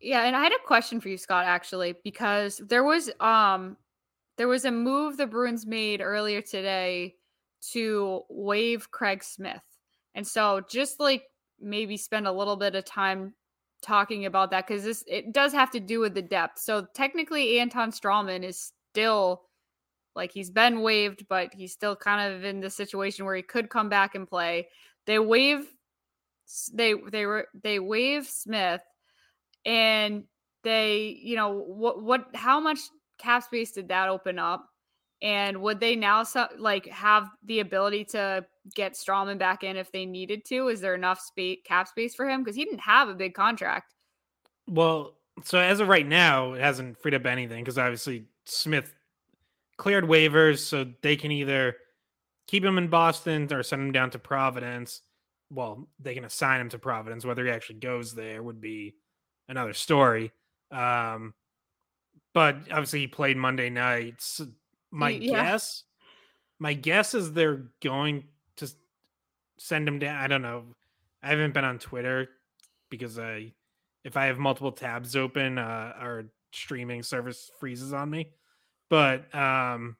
Yeah, and I had a question for you, Scott, actually, because there was um there was a move the Bruins made earlier today to waive Craig Smith. And so just like maybe spend a little bit of time talking about that because this it does have to do with the depth. So technically Anton Stralman is still like he's been waived, but he's still kind of in the situation where he could come back and play. They waive they they were they waive Smith and they, you know, what what how much cap space did that open up? And would they now like have the ability to get Stralman back in if they needed to? Is there enough space cap space for him because he didn't have a big contract? Well, so as of right now, it hasn't freed up anything because obviously Smith cleared waivers, so they can either keep him in Boston or send him down to Providence. Well, they can assign him to Providence. Whether he actually goes there would be another story. Um, but obviously he played Monday nights. My yeah. guess, my guess is they're going to send him down. I don't know. I haven't been on Twitter because I, if I have multiple tabs open, uh, our streaming service freezes on me. But um,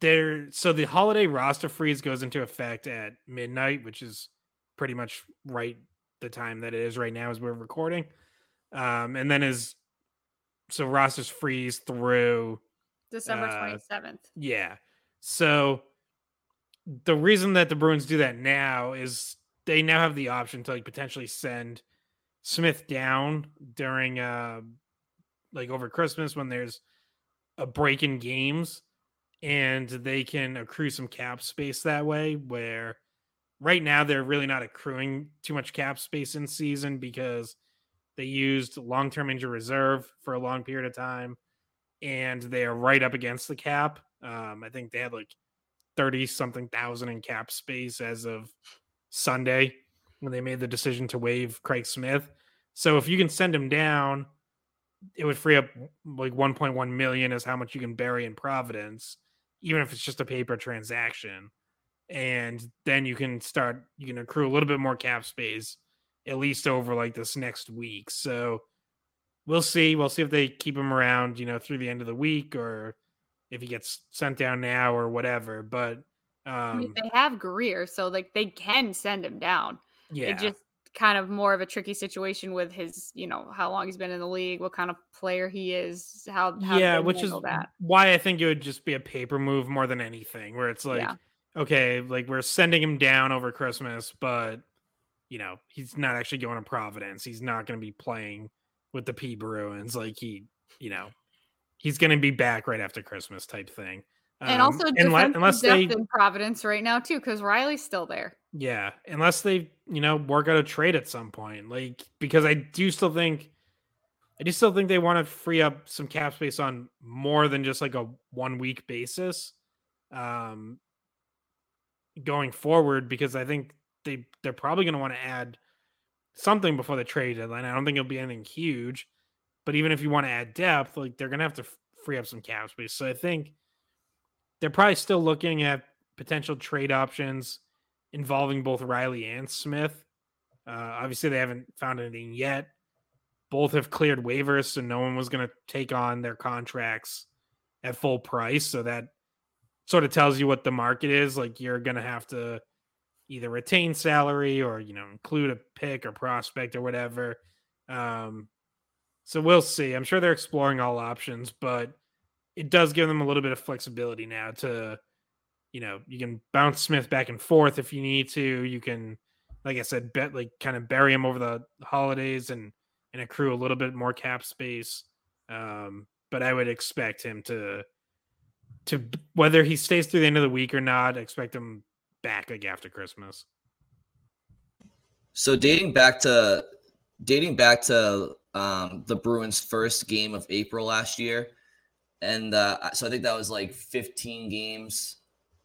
there, so the holiday roster freeze goes into effect at midnight, which is pretty much right the time that it is right now as we're recording. Um, and then is so rosters freeze through December twenty seventh. Uh, yeah. So the reason that the Bruins do that now is they now have the option to like potentially send Smith down during uh like over Christmas when there's a break in games and they can accrue some cap space that way where right now they're really not accruing too much cap space in season because they used long-term injury reserve for a long period of time and they are right up against the cap. Um, i think they had like 30 something thousand in cap space as of sunday when they made the decision to waive craig smith. So if you can send him down it would free up like 1.1 million is how much you can bury in providence even if it's just a paper transaction and then you can start you can accrue a little bit more cap space at least over like this next week. So we'll see. We'll see if they keep him around, you know, through the end of the week or if he gets sent down now or whatever. But um I mean, um they have Greer, so like they can send him down. Yeah. It just kind of more of a tricky situation with his, you know, how long he's been in the league, what kind of player he is, how, how yeah, which is that. why I think it would just be a paper move more than anything, where it's like, yeah okay, like we're sending him down over Christmas, but you know, he's not actually going to Providence. He's not going to be playing with the P Bruins. Like he, you know, he's going to be back right after Christmas type thing. And um, also, unless, unless they in Providence right now too, because Reilly's still there. Yeah, unless they, you know, work out a trade at some point, like because I do still think, I do still think they want to free up some cap space on more than just like a one week basis. Um, going forward because I think they they're probably going to want to add something before the trade deadline. I don't think it'll be anything huge, but even if you want to add depth, like they're going to have to free up some cap space. So I think they're probably still looking at potential trade options involving both Reilly and Smith. Uh, obviously, they haven't found anything yet. Both have cleared waivers, so no one was going to take on their contracts at full price. So that sort of tells you what the market is. Like you're going to have to either retain salary or you know include a pick or prospect or whatever. Um, so we'll see. I'm sure they're exploring all options, but it does give them a little bit of flexibility now to, you know, you can bounce Smith back and forth if you need to. You can, like I said, bet like kind of bury him over the holidays and and accrue a little bit more cap space. Um, but I would expect him to to whether he stays through the end of the week or not, expect him back like after Christmas. So dating back to dating back to um, the Bruins' first game of April last year, and uh, so I think that was like 15 games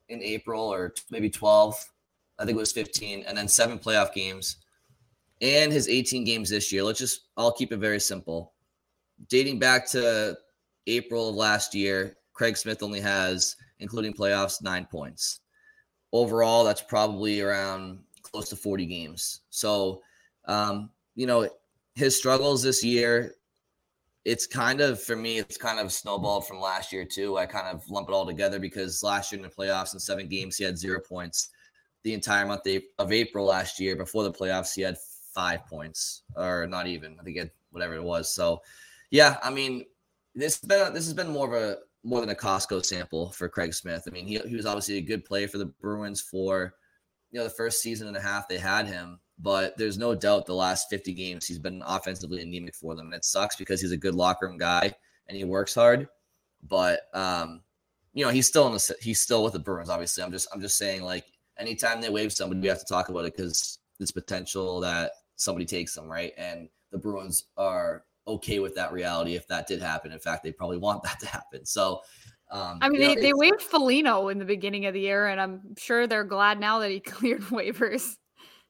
in April or maybe 12. I think it was 15, and then seven playoff games, and his 18 games this year. Let's just I'll keep it very simple. Dating back to April of last year, Craig Smith only has, including playoffs, nine points. Overall, that's probably around close to 40 games. So, um, you know, his struggles this year, it's kind of for me, it's kind of snowballed from last year too. I kind of lump it all together because last year in the playoffs in seven games, he had zero points. The entire month of April last year, before the playoffs, he had five points, or not even. I think had whatever it was. So, yeah, I mean, this has been this has been more of a more than a Costco sample for Craig Smith. I mean, he, he was obviously a good player for the Bruins for you know the first season and a half they had him, but there's no doubt the last 50 games he's been offensively anemic for them. And it sucks because he's a good locker room guy and he works hard. But um, you know, he's still in the he's still with the Bruins, obviously. I'm just I'm just saying like anytime they waive somebody, we have to talk about it because it's potential that somebody takes them, right? And the Bruins are okay with that reality if that did happen. In fact, they probably want that to happen. So um, I mean, they, know, they waived Foligno in the beginning of the year, and I'm sure they're glad now that he cleared waivers.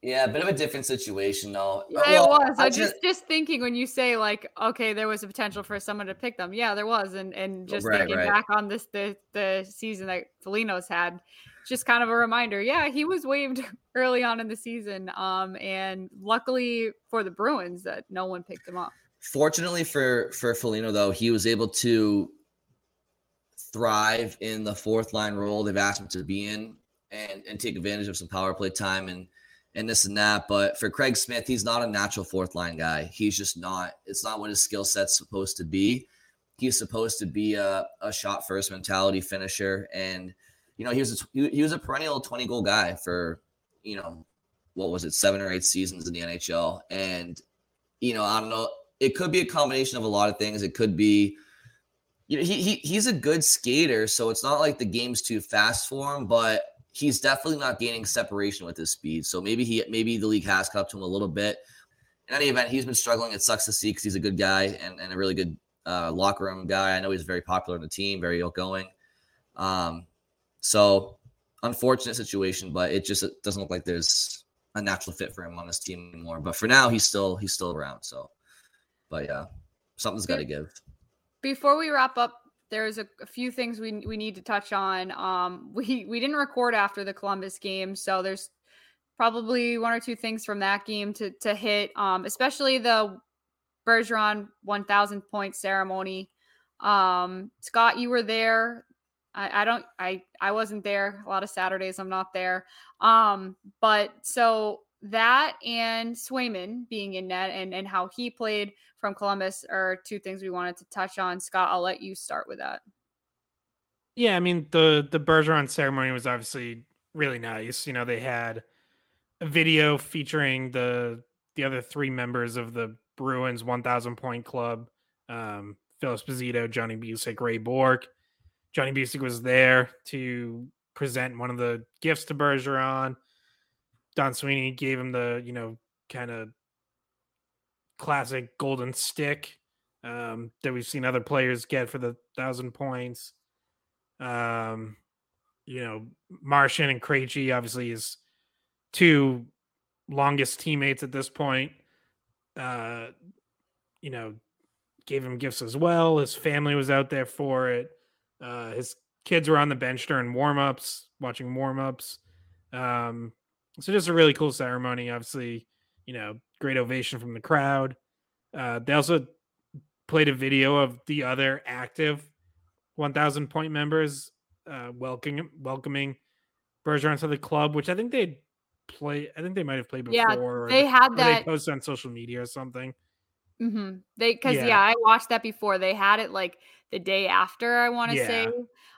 Yeah, a bit of a different situation, though. Yeah, well, it was. I, I just just thinking when you say like, okay, there was a potential for someone to pick them. Yeah, there was, and and just right, thinking right. back on this the the season that Foligno's had, just kind of a reminder. Yeah, he was waived early on in the season, um, and luckily for the Bruins that no one picked him up. Fortunately for for Foligno, though, he was able to thrive in the fourth line role they've asked him to be in and and take advantage of some power play time and and this and that. But for Craig Smith, he's not a natural fourth line guy. He's just not. It's not what his skill set's supposed to be. He's supposed to be a, a shot first mentality finisher, and you know he was a, he was a perennial twenty goal guy for you know what was it seven or eight seasons in the NHL, and you know I don't know. It could be a combination of a lot of things. It could be you know, he, he he's a good skater, so it's not like the game's too fast for him, but he's definitely not gaining separation with his speed. So maybe he maybe the league has caught up to him a little bit. In any event, he's been struggling. It sucks to see because he's a good guy and, and a really good uh, locker room guy. I know he's very popular on the team, very outgoing. Um, so unfortunate situation, but it just doesn't look like there's a natural fit for him on this team anymore. But for now, he's still he's still around. So, but yeah, something's got to give before we wrap up, there's a, a, few things we we need to touch on. Um, we we didn't record after the Columbus game, so there's probably one or two things from that game to to hit. Um, especially the Bergeron 1,000 point ceremony. Um, Scott, you were there. I, I don't. I I wasn't there. A lot of Saturdays I'm not there. Um, but so that and Swayman being in net and and how he played from Columbus are two things we wanted to touch on. Scott, I'll let you start with that. Yeah, I mean the the Bergeron ceremony was obviously really nice. You know, they had a video featuring the the other three members of the Bruins 1000 point club. Um, Phil Esposito, Johnny Bucyk, Ray Bourque. Johnny Bucyk was there to present one of the gifts to Bergeron. Don Sweeney gave him the, you know, kind of classic golden stick um, that we've seen other players get for the thousand points. Um, you know, Marchand and Krejci obviously is two longest teammates at this point. Uh, you know, gave him gifts as well. His family was out there for it. Uh, his kids were on the bench during warmups, watching warmups. Um, so just a really cool ceremony. Obviously, you know, great ovation from the crowd. Uh, they also played a video of the other active 1,000 point members uh, welcoming welcoming Bergeron to the club, which I think they play. I think they might have played before. Yeah, they had that. They posted on social media or something. Mm-hmm. They because yeah. yeah. I watched that before. They had it like the day after. I want to yeah. say.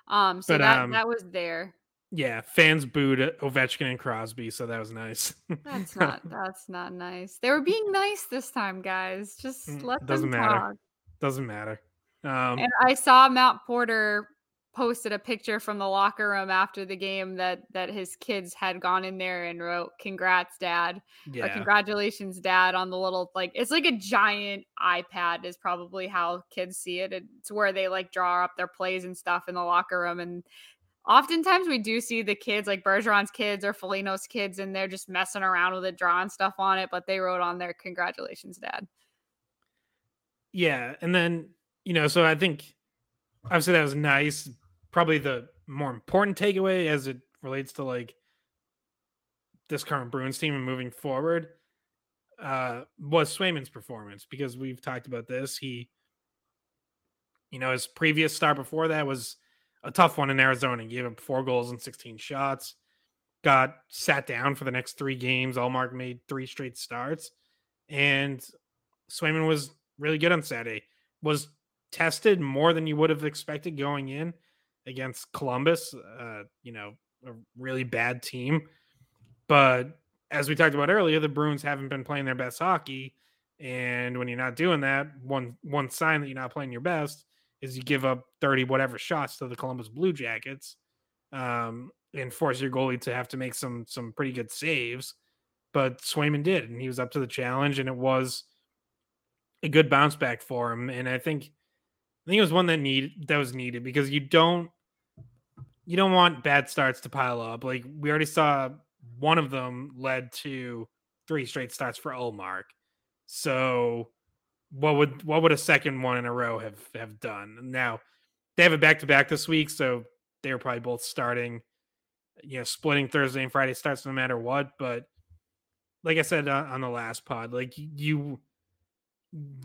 Um, so but, that um, that was there. Yeah, fans booed Ovechkin and Crosby, so that was nice. that's not that's not nice. They were being nice this time, guys. Just mm, let doesn't them matter. Talk. Doesn't matter. Um, and I saw Matt Porter posted a picture from the locker room after the game that that his kids had gone in there and wrote congrats dad Yeah. or congratulations dad on the little like it's like a giant ipad is probably how kids see it it's where they like draw up their plays and stuff in the locker room and oftentimes we do see the kids like bergeron's kids or foligno's kids and they're just messing around with it drawing stuff on it but they wrote on there congratulations dad Yeah, and then you know, so I think obviously that was nice. Probably the more important takeaway as it relates to like this current Bruins team and moving forward uh was Swayman's performance because we've talked about this. He you know, his previous start before that was a tough one in Arizona. Gave up four goals and 16 shots. Got sat down for the next three games. Ullmark made three straight starts. And Swayman was really good on Saturday. Was tested more than you would have expected going in against Columbus. Uh, you know, a really bad team. But as we talked about earlier, the Bruins haven't been playing their best hockey. And when you're not doing that, one one sign that you're not playing your best is you give up 30 whatever shots to the Columbus Blue Jackets. Um, and force your goalie to have to make some some pretty good saves. But Swayman did, and he was up to the challenge, and it was a good bounce back for him. And I think I think it was one that need that was needed because you don't you don't want bad starts to pile up. Like we already saw one of them led to three straight starts for Ullmark. So what would what would a second one in a row have have done? Now they have a back to back this week, so they were probably both starting, you know, splitting Thursday and Friday starts no matter what. But like I said uh, on the last pod, like you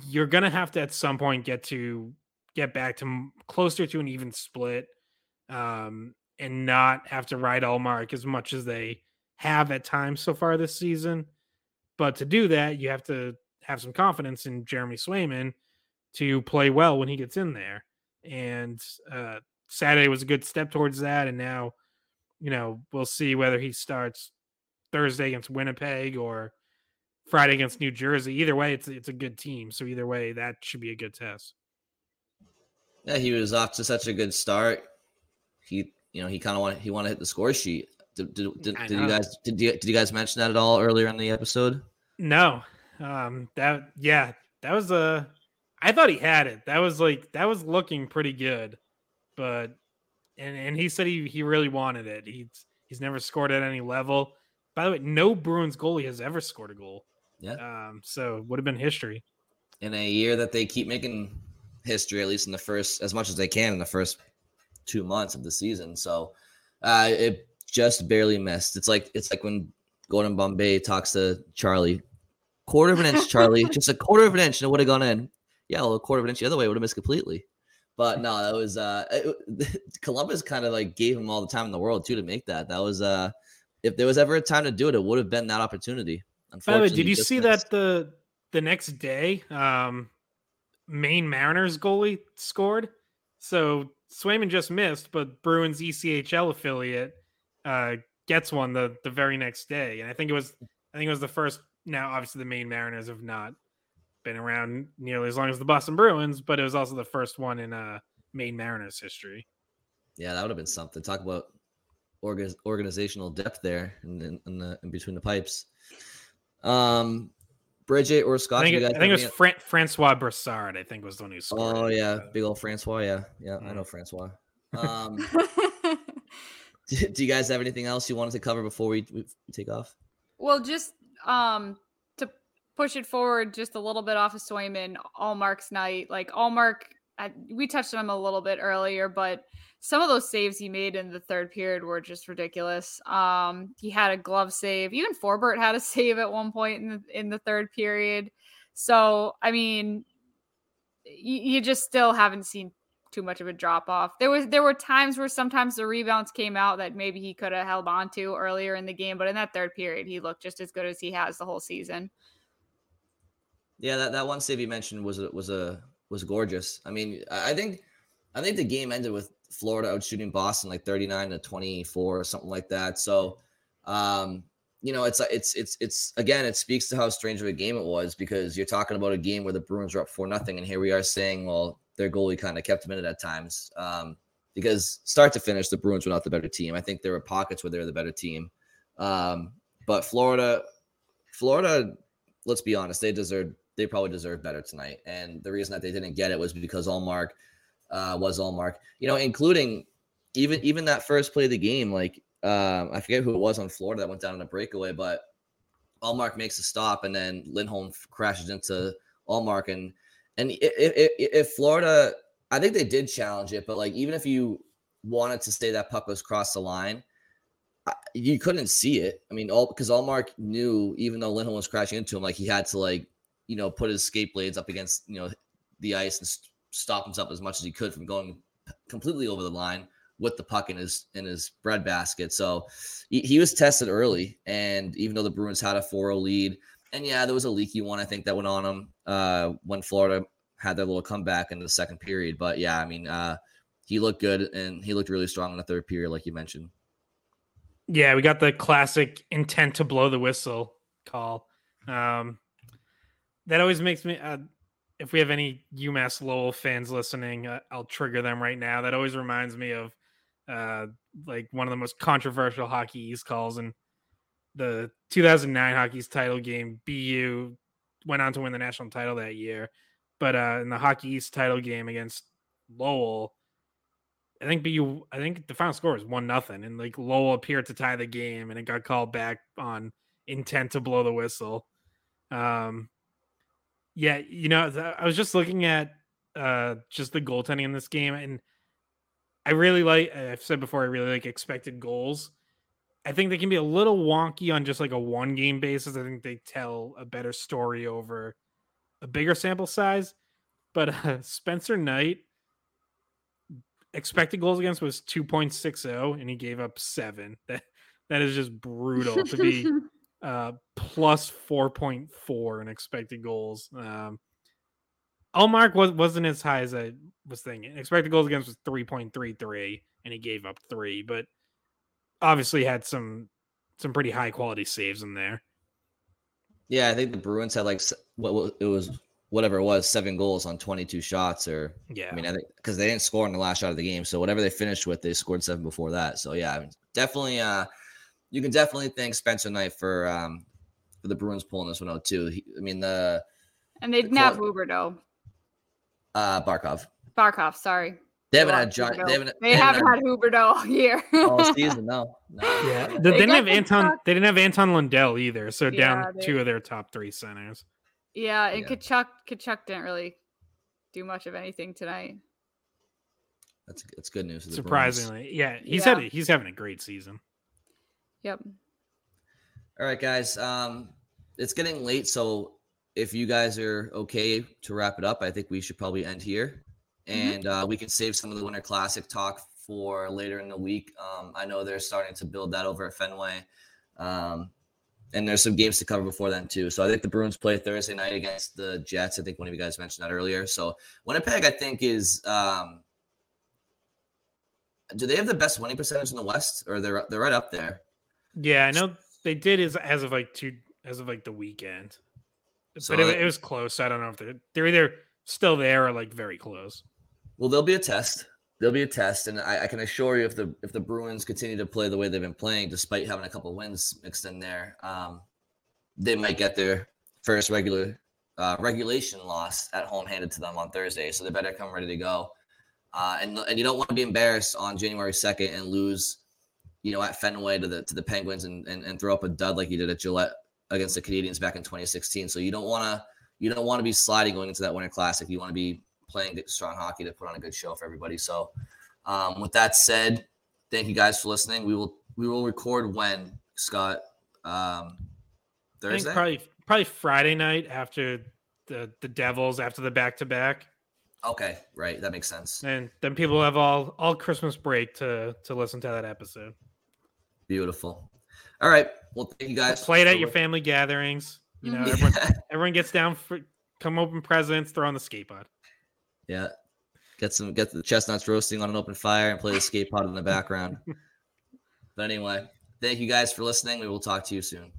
you're gonna have to at some point get to get back to closer to an even split, um, and not have to ride Ullmark as much as they have at times so far this season. But to do that, you have to have some confidence in Jeremy Swayman to play well when he gets in there. And uh, Saturday was a good step towards that. And now, you know, we'll see whether he starts Thursday against Winnipeg or Friday against New Jersey. Either way, it's it's a good team. So either way, that should be a good test. Yeah, he was off to such a good start. He, you know, he kind of wanted he wanted to hit the score sheet. Did, did, did, did you guys did you, did you guys mention that at all earlier in the episode? No, um, that yeah, that was a. I thought he had it. That was like that was looking pretty good, but and and he said he he really wanted it. He's he's never scored at any level. By the way, no Bruins goalie has ever scored a goal. Yeah. Um, so would have been history. In a year that they keep making history, at least in the first as much as they can in the first two months of the season. So uh, it just barely missed. It's like it's like when Gordon Bombay talks to Charlie, quarter of an inch, Charlie, just a quarter of an inch, and it would have gone in. Yeah, well, a quarter of an inch the other way would have missed completely. But no, that was uh it- Columbus kind of like gave him all the time in the world too to make that. That was uh if there was ever a time to do it, it would have been that opportunity. By the way, did you see missed. that the the next day, um, Maine Mariners goalie scored? So Swayman just missed, but Bruins ECHL affiliate uh, gets one the the very next day, and I think it was I think it was the first. Now, obviously, the Maine Mariners have not been around nearly as long as the Boston Bruins, but it was also the first one in uh, Maine Mariners history. Yeah, that would have been something. Talk about orga- organizational depth there in, in, in the in between the pipes. Um, Bridget or I Scott, think you it, guys I think it was any- Fran- Francois Brassard. I think was the one who scored. Oh yeah, Uh, big old Francois. Yeah, yeah, I Mm. know Francois. Um, do, do you guys have anything else you wanted to cover before we, we take off? Well, just um to push it forward just a little bit off of Swayman, Ullmark's night. Like Ullmark, I, we touched on him a little bit earlier, but some of those saves he made in the third period were just ridiculous. Um, he had a glove save. Even Forbort had a save at one point in the in the third period. So I mean, you, you just still haven't seen too much of a drop off. There was there were times where sometimes the rebounds came out that maybe he could have held on to earlier in the game, but in that third period, he looked just as good as he has the whole season. Yeah, that, that one save you mentioned was was a was gorgeous. I mean, I think I think the game ended with Florida out shooting Boston like 39 to 24 or something like that. So, um, you know, it's it's it's it's again, it speaks to how strange of a game it was because you're talking about a game where the Bruins were up for nothing, and here we are saying, well, their goalie kind of kept them in it at times. Um, because start to finish, the Bruins were not the better team. I think there were pockets where they were the better team. Um, but Florida, Florida, let's be honest, they deserved they probably deserved better tonight. And the reason that they didn't get it was because Ullmark uh, was Ullmark, you know, including even even that first play of the game. Like um, I forget who it was on Florida that went down in a breakaway, but Ullmark makes a stop, and then Lindholm crashes into Ullmark, and and if, if, if Florida, I think they did challenge it, but like even if you wanted to say that puck was across the line, you couldn't see it. I mean, all because Ullmark knew, even though Lindholm was crashing into him, like he had to like you know put his skate blades up against you know the ice and st- stop himself as much as he could from going completely over the line with the puck in his in his bread basket. So he, he was tested early, and even though the Bruins had a 4-0 lead, and yeah, there was a leaky one I think that went on him uh, when Florida had their little comeback in the second period. But yeah, I mean, uh, he looked good and he looked really strong in the third period, like you mentioned. Yeah, we got the classic intent to blow the whistle call. Um, that always makes me. Uh, if we have any UMass Lowell fans listening, uh, I'll trigger them right now. That always reminds me of uh, like one of the most controversial Hockey East calls in the 2009 Hockey's title game. BU went on to win the national title that year, but uh, in the Hockey East title game against Lowell, I think BU, I think the final score was one nothing, and like Lowell appeared to tie the game, and it got called back on intent to blow the whistle. Um, yeah, you know, I was just looking at uh just the goaltending in this game, and I really like. I've said before, I really like expected goals. I think they can be a little wonky on just like a one game basis. I think they tell a better story over a bigger sample size. But uh, Spencer Knight expected goals against was 2.60 and he gave up 7. That that is just brutal to be uh, plus 4.4 in expected goals. Um, Ullmark was, wasn't as high as I was thinking. Expected goals against was 3.33 and he gave up 3, but obviously had some some pretty high quality saves in there. Yeah, I think the Bruins had like what it was whatever it was, seven goals on 22 shots or yeah. I mean, I think because they didn't score in the last shot of the game, so whatever they finished with, they scored seven before that. So yeah, I mean, definitely uh you can definitely thank Spencer Knight for um for the Bruins pulling this one out too. He, I mean the and they didn't have Huberdeau. Uh, Barkov. Barkov, sorry. They haven't had John. They haven't. They, they haven't, had, had Huberdeau all year. all season, no. no. Yeah, they, they didn't have Anton. They didn't have Anton Lundell either. So yeah, down they, two of their top three centers. Yeah, and yeah. Tkachuk. Tkachuk didn't really do much of anything tonight. That's that's good news. Surprisingly, yeah, he's yeah. had he's having a great season. Yep. All right, guys. Um, it's getting late, so if you guys are okay to wrap it up, I think we should probably end here, mm-hmm. and uh, we can save some of the Winter Classic talk for later in the week. Um, I know they're starting to build that over at Fenway, um, and there's some games to cover before then too. So I think the Bruins play Thursday night against the Jets. I think one of you guys mentioned that earlier. So Winnipeg, I think, is um, do they have the best winning percentage in the West, or they're they're right up there? Yeah, I know they did as as of like two as of like the weekend, so but it, it was close. I don't know if they're they're either still there or like very close. Well, there'll be a test. There'll be a test, and I, I, can assure you, if the if the Bruins continue to play the way they've been playing, despite having a couple wins mixed in there, um, they might get their first regular uh, regulation loss at home handed to them on Thursday. So they better come ready to go. Uh, and and you don't want to be embarrassed on January second and lose you know, at Fenway to the to the Penguins and, and, and throw up a dud like you did at Gillette against the Canadiens back in 2016. So you don't want to you don't want to be sliding going into that Winter Classic. You want to be playing good, strong hockey to put on a good show for everybody. So um, with that said, thank you guys for listening. We will we will record when Scott um, Thursday. probably probably Friday night after the the Devils after the back to back. Okay, right, that makes sense. And then people have all all Christmas break to to listen to that episode. Beautiful. All right. Well, thank you guys. Play it at your family gatherings. You know, everyone, everyone gets down for come open presents, throw on the skate pod. Yeah. Get some get the chestnuts roasting on an open fire and play the skate pod in the background. but anyway, thank you guys for listening. We will talk to you soon.